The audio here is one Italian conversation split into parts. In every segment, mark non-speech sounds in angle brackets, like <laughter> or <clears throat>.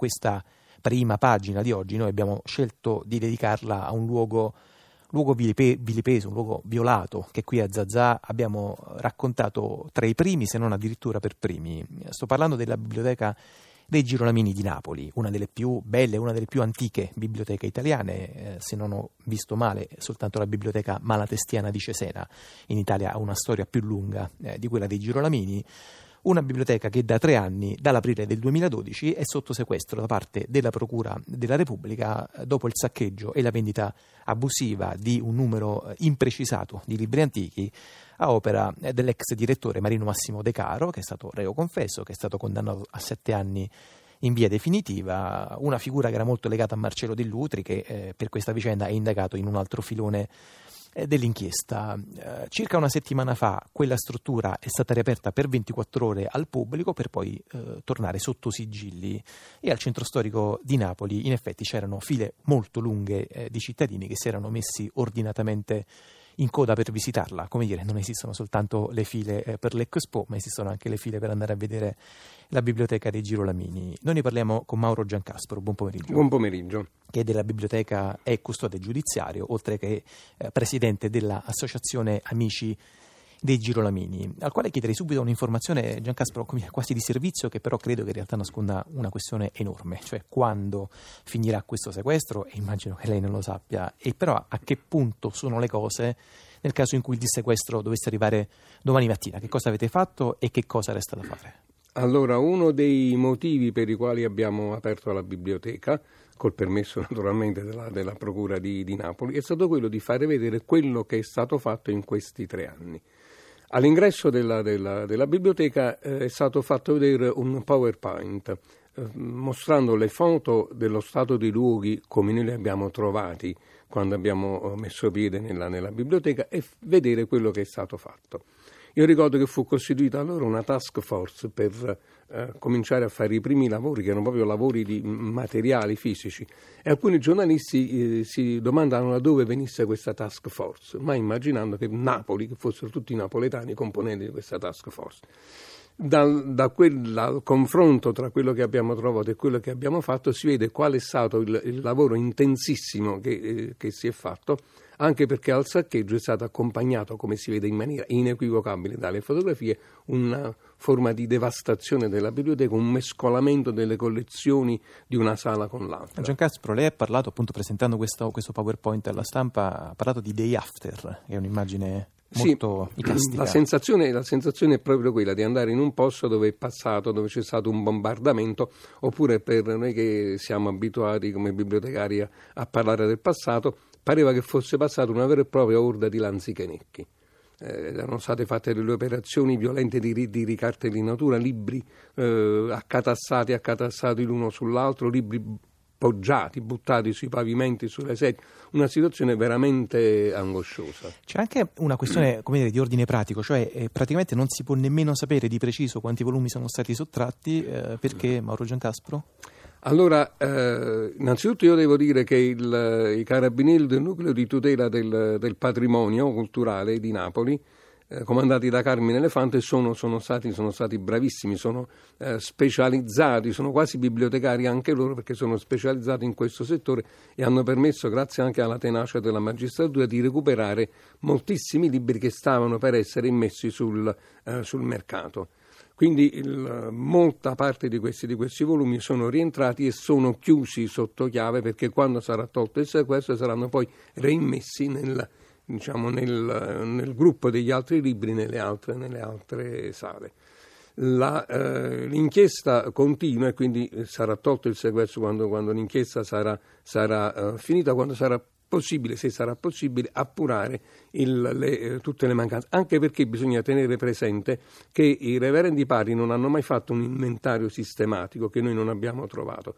questa prima pagina di oggi noi abbiamo scelto di dedicarla a un luogo luogo vilipeso, un luogo violato che qui a Zazà abbiamo raccontato tra i primi, se non addirittura per primi. Sto parlando della biblioteca dei Girolamini di Napoli, una delle più belle, una delle più antiche biblioteche italiane, eh, se non ho visto male, soltanto la biblioteca malatestiana di Cesena. In Italia ha una storia più lunga eh, di quella dei Girolamini una biblioteca che da tre anni, dall'aprile del 2012, è sotto sequestro da parte della Procura della Repubblica eh, dopo il saccheggio e la vendita abusiva di un numero eh, imprecisato di libri antichi a opera eh, dell'ex direttore Marino Massimo De Caro, che è stato reo confesso, che è stato condannato a sette anni in via definitiva, una figura che era molto legata a Marcello Dell'Utri, che eh, per questa vicenda è indagato in un altro filone dell'inchiesta. Eh, circa una settimana fa quella struttura è stata riaperta per 24 ore al pubblico per poi eh, tornare sotto sigilli e al centro storico di Napoli in effetti c'erano file molto lunghe eh, di cittadini che si erano messi ordinatamente in coda per visitarla. Come dire, non esistono soltanto le file eh, per l'Expo, ma esistono anche le file per andare a vedere la biblioteca dei Girolamini. Noi ne parliamo con Mauro Giancaspro. Buon pomeriggio. Buon pomeriggio. Che della biblioteca è custode giudiziario, oltre che eh, presidente dell'Associazione Amici dei Girolamini, al quale chiederei subito un'informazione, Giancaspro, quasi di servizio, che però credo che in realtà nasconda una questione enorme, cioè quando finirà questo sequestro, e immagino che lei non lo sappia, e però a che punto sono le cose nel caso in cui il dissequestro dovesse arrivare domani mattina, che cosa avete fatto e che cosa resta da fare? Allora, uno dei motivi per i quali abbiamo aperto la biblioteca, col permesso naturalmente della, della Procura di, di Napoli, è stato quello di fare vedere quello che è stato fatto in questi tre anni. All'ingresso della, della, della biblioteca eh, è stato fatto vedere un PowerPoint eh, mostrando le foto dello stato dei luoghi come noi li abbiamo trovati quando abbiamo eh, messo piede nella, nella biblioteca e vedere quello che è stato fatto. Io ricordo che fu costituita allora una task force per eh, cominciare a fare i primi lavori, che erano proprio lavori di materiali fisici, e alcuni giornalisti eh, si domandavano da dove venisse questa task force, ma immaginando che Napoli, che fossero tutti napoletani componenti di questa task force. Dal, da quel, dal, confronto tra quello che abbiamo trovato e quello che abbiamo fatto si vede qual è stato il, il lavoro intensissimo che, eh, che si è fatto anche perché al saccheggio è stato accompagnato, come si vede in maniera inequivocabile dalle fotografie, una forma di devastazione della biblioteca, un mescolamento delle collezioni di una sala con l'altra. Giancaspro, lei ha parlato, appunto presentando questo, questo PowerPoint alla stampa, ha parlato di Day After, è un'immagine molto sì, la sensazione, la sensazione, è proprio quella di andare in un posto dove è passato, dove c'è stato un bombardamento, oppure per noi che siamo abituati come bibliotecari a, a parlare del passato, pareva che fosse passata una vera e propria orda di lanzichenecchi. Eh, erano state fatte delle operazioni violente di, di ricartellinatura, libri eh, accatassati, accatassati l'uno sull'altro, libri poggiati, buttati sui pavimenti, sulle sedie, una situazione veramente angosciosa. C'è anche una questione <clears throat> dire, di ordine pratico, cioè eh, praticamente non si può nemmeno sapere di preciso quanti volumi sono stati sottratti, eh, perché Mauro Giancaspro? Allora, eh, innanzitutto io devo dire che il, i carabinieri del nucleo di tutela del, del patrimonio culturale di Napoli, eh, comandati da Carmine Elefante, sono, sono, stati, sono stati, bravissimi, sono eh, specializzati, sono quasi bibliotecari anche loro perché sono specializzati in questo settore e hanno permesso, grazie anche alla tenacia della magistratura, di recuperare moltissimi libri che stavano per essere immessi sul, eh, sul mercato. Quindi il, molta parte di questi, di questi, volumi sono rientrati e sono chiusi sotto chiave perché quando sarà tolto il sequestro saranno poi reimmessi nel, diciamo, nel, nel gruppo degli altri libri nelle altre, nelle altre sale. La, eh, l'inchiesta continua e quindi sarà tolto il sequestro quando, quando l'inchiesta sarà, sarà uh, finita, quando sarà possibile, se sarà possibile, appurare il, le, eh, tutte le mancanze, anche perché bisogna tenere presente che i reverendi pari non hanno mai fatto un inventario sistematico che noi non abbiamo trovato.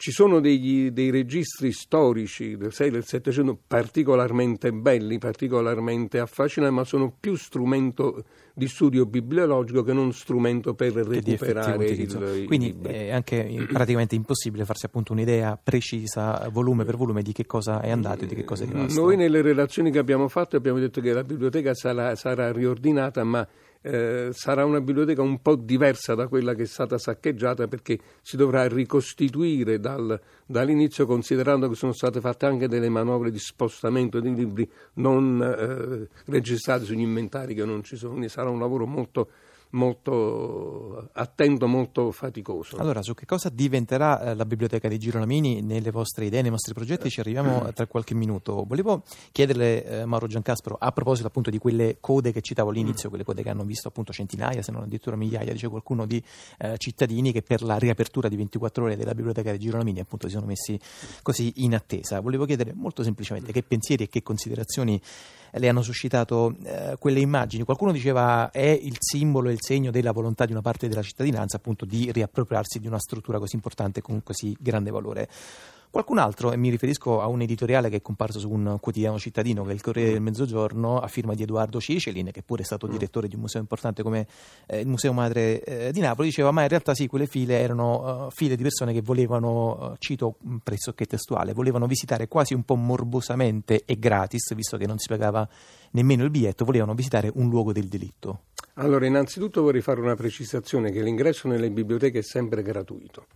Ci sono degli, dei registri storici del 6 e del 700 particolarmente belli, particolarmente affascinanti, ma sono più strumento di studio bibliologico che non strumento per recuperare il, Quindi è anche praticamente impossibile farsi appunto un'idea precisa, volume per volume, di che cosa è andato e di che cosa è rimasto. Noi nelle relazioni che abbiamo fatto abbiamo detto che la biblioteca sarà, sarà riordinata, ma eh, sarà una biblioteca un po' diversa da quella che è stata saccheggiata perché si dovrà ricostituire dal, dall'inizio considerando che sono state fatte anche delle manovre di spostamento di libri non eh, registrati sugli inventari che non ci sono, quindi sarà un lavoro molto molto attento, molto faticoso. Allora, su che cosa diventerà eh, la biblioteca di Girolamini nelle vostre idee, nei vostri progetti? Ci arriviamo eh. tra qualche minuto. Volevo chiederle, eh, Mauro Giancaspro, a proposito appunto di quelle code che citavo all'inizio, mm. quelle code che hanno visto appunto centinaia, se non addirittura migliaia, dice qualcuno, di eh, cittadini che per la riapertura di 24 ore della biblioteca di Girolamini appunto si sono messi così in attesa. Volevo chiedere molto semplicemente che pensieri e che considerazioni le hanno suscitato eh, quelle immagini. Qualcuno diceva è il simbolo e il segno della volontà di una parte della cittadinanza appunto di riappropriarsi di una struttura così importante con così grande valore. Qualcun altro, e mi riferisco a un editoriale che è comparso su un quotidiano cittadino che è il Corriere del Mezzogiorno, a firma di Edoardo Cicelin, che pure è stato mm. direttore di un museo importante come eh, il Museo Madre eh, di Napoli, diceva ma in realtà sì, quelle file erano uh, file di persone che volevano, uh, cito pressoché testuale, volevano visitare quasi un po' morbosamente e gratis, visto che non si pagava nemmeno il biglietto, volevano visitare un luogo del delitto. Allora, innanzitutto vorrei fare una precisazione che l'ingresso nelle biblioteche è sempre gratuito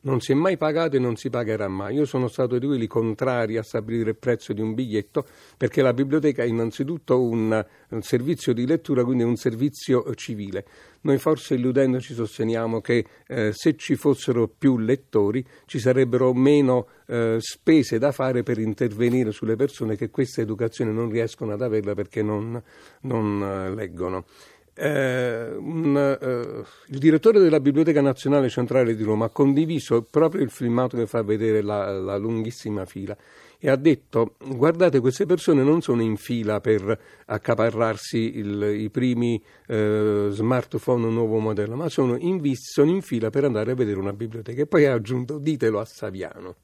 non si è mai pagato e non si pagherà mai. Io sono stato di quelli contrari a stabilire il prezzo di un biglietto perché la biblioteca è innanzitutto un, servizio di lettura, quindi un servizio civile. Noi forse illudendoci sosteniamo che eh, se ci fossero più lettori ci sarebbero meno eh, spese da fare per intervenire sulle persone che questa educazione non riescono ad averla perché non, non eh, leggono eh, un, eh, il direttore della Biblioteca Nazionale Centrale di Roma ha condiviso proprio il filmato che fa vedere la, la lunghissima fila e ha detto guardate queste persone non sono in fila per accaparrarsi il, i primi eh, smartphone nuovo modello ma sono in, sono in fila per andare a vedere una biblioteca e poi ha aggiunto ditelo a Saviano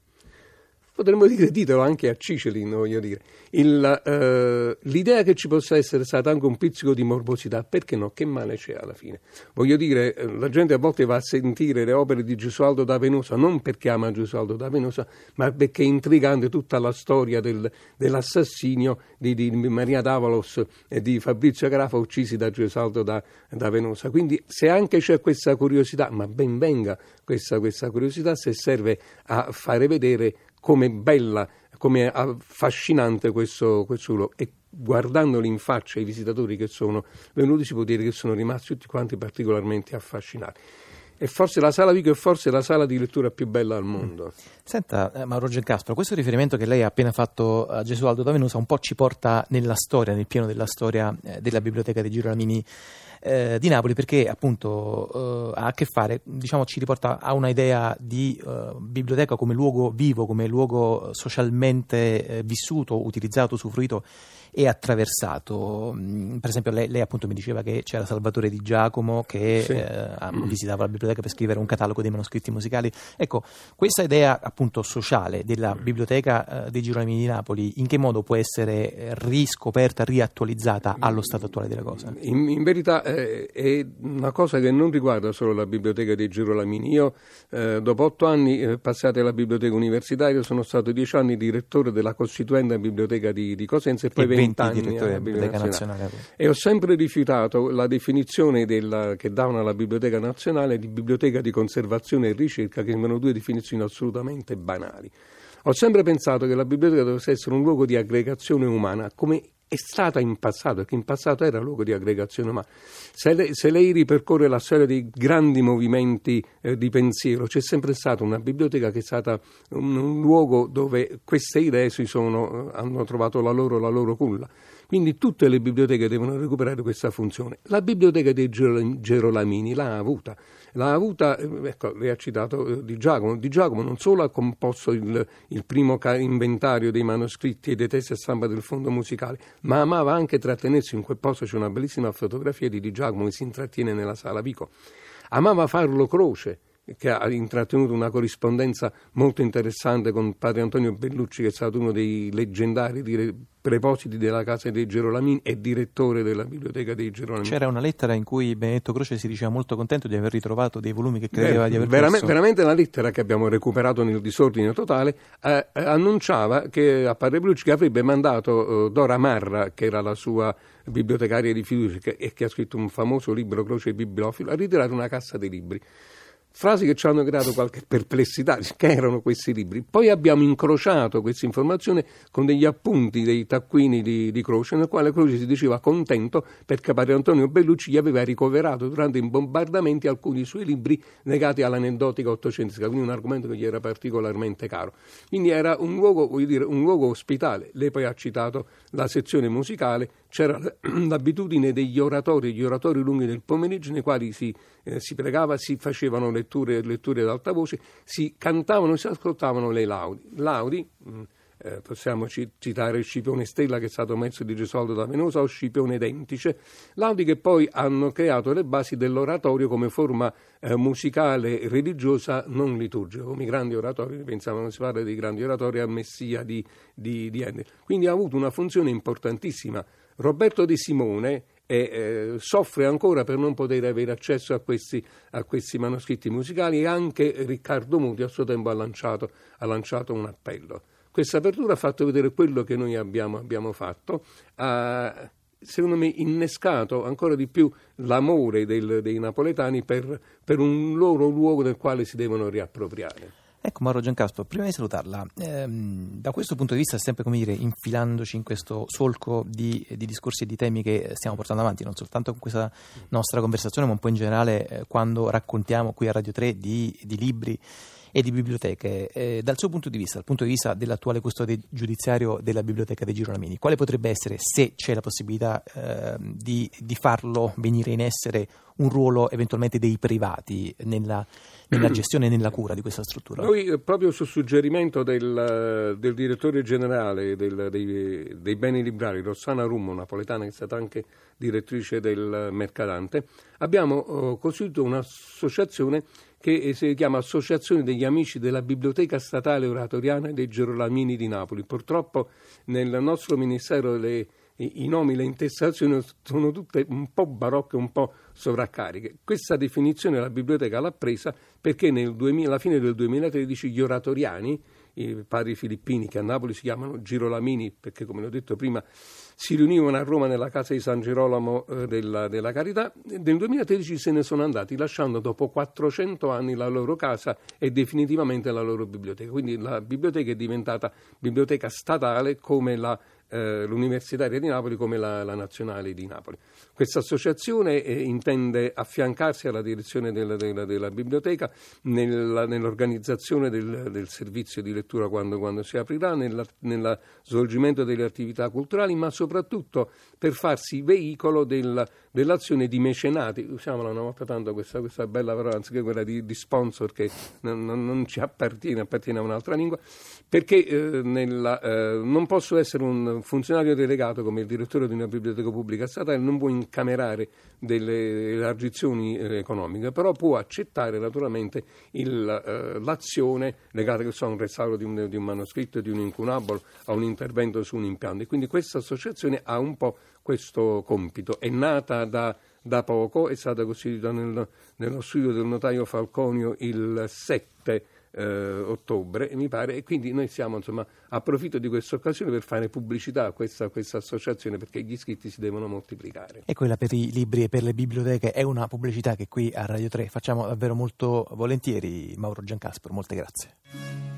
potremmo dire ditelo anche a Cicelin, voglio dire. Il, eh, l'idea che ci possa essere stato anche un pizzico di morbosità, perché no? Che male c'è alla fine? Voglio dire, eh, la gente a volte va a sentire le opere di Gesualdo da Venosa, non perché ama Gesualdo da Venosa, ma perché è intrigante tutta la storia del, dell'assassinio di, di, Maria Davalos e di Fabrizio Grafa uccisi da Gesualdo da, da, Venosa. Quindi se anche c'è questa curiosità, ma ben venga questa, questa curiosità se serve a fare vedere come bella, come affascinante questo, questo luogo. E guardandoli in faccia i visitatori che sono venuti si può dire che sono rimasti tutti quanti particolarmente affascinati. E forse la sala Vico è forse la sala di lettura più bella al mondo. Senta, eh, Mauro Gercaspro, questo riferimento che lei ha appena fatto a Gesualdo da Venusa un po' ci porta nella storia, nel pieno della storia eh, della biblioteca di Girolamini eh, di Napoli perché appunto eh, ha a che fare, diciamo ci riporta a una idea di eh, biblioteca come luogo vivo, come luogo socialmente eh, vissuto, utilizzato, usufruito e attraversato. Mm, per esempio, lei, lei, appunto mi diceva che c'era Salvatore Di Giacomo che sì. eh, visitava la biblioteca per scrivere un catalogo dei manoscritti musicali. Ecco, questa idea appunto sociale della biblioteca eh, dei Girolami di Napoli, in che modo può essere riscoperta, riattualizzata allo stato attuale della cosa? In, in verità eh, è una cosa che non riguarda solo la biblioteca dei Girolamini. Io, eh, dopo otto anni eh, passati alla biblioteca universitaria, sono stato dieci anni direttore della Costituenda Biblioteca di, di Cosenza e poi vent'anni direttore Biblioteca Nazionale. Nazionale. E ho sempre rifiutato la definizione della, che davano alla Biblioteca Nazionale di biblioteca di conservazione e ricerca, che sembrano due definizioni assolutamente banali. Ho sempre pensato che la biblioteca dovesse essere un luogo di aggregazione umana, come è stata in passato, perché in passato era luogo di aggregazione umana. Se lei, se lei ripercorre la storia dei grandi movimenti eh, di pensiero, c'è sempre stata una biblioteca che è stata un, un luogo dove queste idee sono, eh, hanno trovato la loro, la loro culla. Quindi tutte le biblioteche devono recuperare questa funzione. La biblioteca dei Gerolamini l'ha avuta. L'ha avuta, eh, ecco, lei ha citato eh, Di Giacomo. Di Giacomo non solo ha composto il, il primo inventario dei manoscritti e dei testi a stampa del fondo musicale, ma amava anche trattenersi in quel posto. C'è una bellissima fotografia di Di Giacomo che si intrattiene nella sala Vico. Amava farlo croce che ha intrattenuto una corrispondenza molto interessante con padre Antonio Bellucci, che è stato uno dei leggendari prepositi della casa dei Gerolamini e direttore della biblioteca dei Gerolamini. C'era una lettera in cui Benedetto Croce si diceva molto contento di aver ritrovato dei volumi che credeva Beh, di aver veramente, perso. veramente la lettera che abbiamo recuperato nel disordine totale eh, annunciava che a padre Bellucci che avrebbe mandato eh, Dora Marra, che era la sua bibliotecaria di fiducia e che ha scritto un famoso libro Croce Bibliofilo, a ritirare una cassa dei libri frasi che ci hanno creato qualche perplessità, che erano questi libri. Poi abbiamo incrociato questa informazione con degli appunti dei taccuini di, di Croce, nel quale Croce si diceva contento perché padre Antonio Bellucci gli aveva ricoverato durante i bombardamenti alcuni suoi libri legati all'aneddotica ottocentesca, quindi un argomento che gli era particolarmente caro. Quindi era un luogo, dire, un luogo ospitale. Lei poi ha citato la sezione musicale, c'era <clears throat> l'abitudine degli oratori, gli oratori lunghi del pomeriggio nei quali si, eh, si pregava, si facevano letture, letture ad alta voce, si cantavano e si ascoltavano le laudi. Laudi, mm, eh, possiamo citare Scipione Stella che è stato messo di Gesualdo da Venosa o Scipione Dentice, laudi che poi hanno creato le basi dell'oratorio come forma eh, musicale religiosa non liturgica, come i grandi oratori, pensavano si parla dei grandi oratori a Messia di, di, di Ende. Quindi ha avuto una funzione importantissima Roberto Di Simone e, eh, soffre ancora per non poter avere accesso a questi, a questi, manoscritti musicali e anche Riccardo Muti a suo tempo ha lanciato, ha lanciato un appello. Questa apertura ha fatto vedere quello che noi abbiamo, abbiamo fatto, ha secondo me innescato ancora di più l'amore del, dei napoletani per, per un loro luogo del quale si devono riappropriare. Ecco Mauro Giancaspo, prima di salutarla, ehm, da questo punto di vista, sempre come dire, infilandoci in questo solco di, di, discorsi e di temi che stiamo portando avanti, non soltanto con questa nostra conversazione, ma un po' in generale eh, quando raccontiamo qui a Radio 3 di, di libri e di biblioteche. Eh, dal suo punto di vista, dal punto di vista dell'attuale custode giudiziario della biblioteca dei Girolamini, quale potrebbe essere, se c'è la possibilità eh, di, di, farlo venire in essere, un ruolo eventualmente dei privati nella, nella <clears throat> gestione e nella cura di questa struttura? Noi, eh, proprio su suggerimento del, del direttore generale del, dei, dei, beni librari, Rossana Rummo, napoletana, che è stata anche direttrice del Mercadante, abbiamo uh, costituito un'associazione che si chiama Associazione degli Amici della Biblioteca Statale Oratoriana dei Gerolamini di Napoli. Purtroppo nel nostro Ministero le, i, nomi, le intestazioni sono tutte un po' barocche, un po' sovraccariche. Questa definizione la biblioteca l'ha presa perché nel 2000, alla fine del 2013 gli oratoriani i padri filippini che a Napoli si chiamano Girolamini perché come ho detto prima si riunivano a Roma nella casa di San Girolamo eh, della, della, Carità nel 2013 se ne sono andati lasciando dopo 400 anni la loro casa e definitivamente la loro biblioteca quindi la biblioteca è diventata biblioteca statale come la eh, l'Universitaria di Napoli come la, la, Nazionale di Napoli. Questa associazione eh, intende affiancarsi alla direzione della, della, della biblioteca nella, nell'organizzazione del, del, servizio di lettura quando, quando si aprirà, nel svolgimento delle attività culturali, ma soprattutto per farsi veicolo del, dell'azione di mecenati. Usiamola una volta tanto questa, questa bella parola, anziché quella di, di sponsor che non, non, non, ci appartiene, appartiene a un'altra lingua, perché eh, nella, eh, non posso essere un un funzionario delegato come il direttore di una biblioteca pubblica statale non può incamerare delle elargizioni eh, economiche, però può accettare naturalmente il, eh, l'azione legata so, a un restauro di un, di un, manoscritto, di un incunabolo, a un intervento su un impianto. E quindi questa associazione ha un po' questo compito. È nata da da poco, è stata costituita nel, nello studio del notaio Falconio il 7 eh, ottobre, mi pare, e quindi noi siamo, insomma, approfitto di questa occasione per fare pubblicità a questa, questa associazione perché gli iscritti si devono moltiplicare. E quella per i libri e per le biblioteche è una pubblicità che qui a Radio 3 facciamo davvero molto volentieri. Mauro Giancaspro, molte grazie.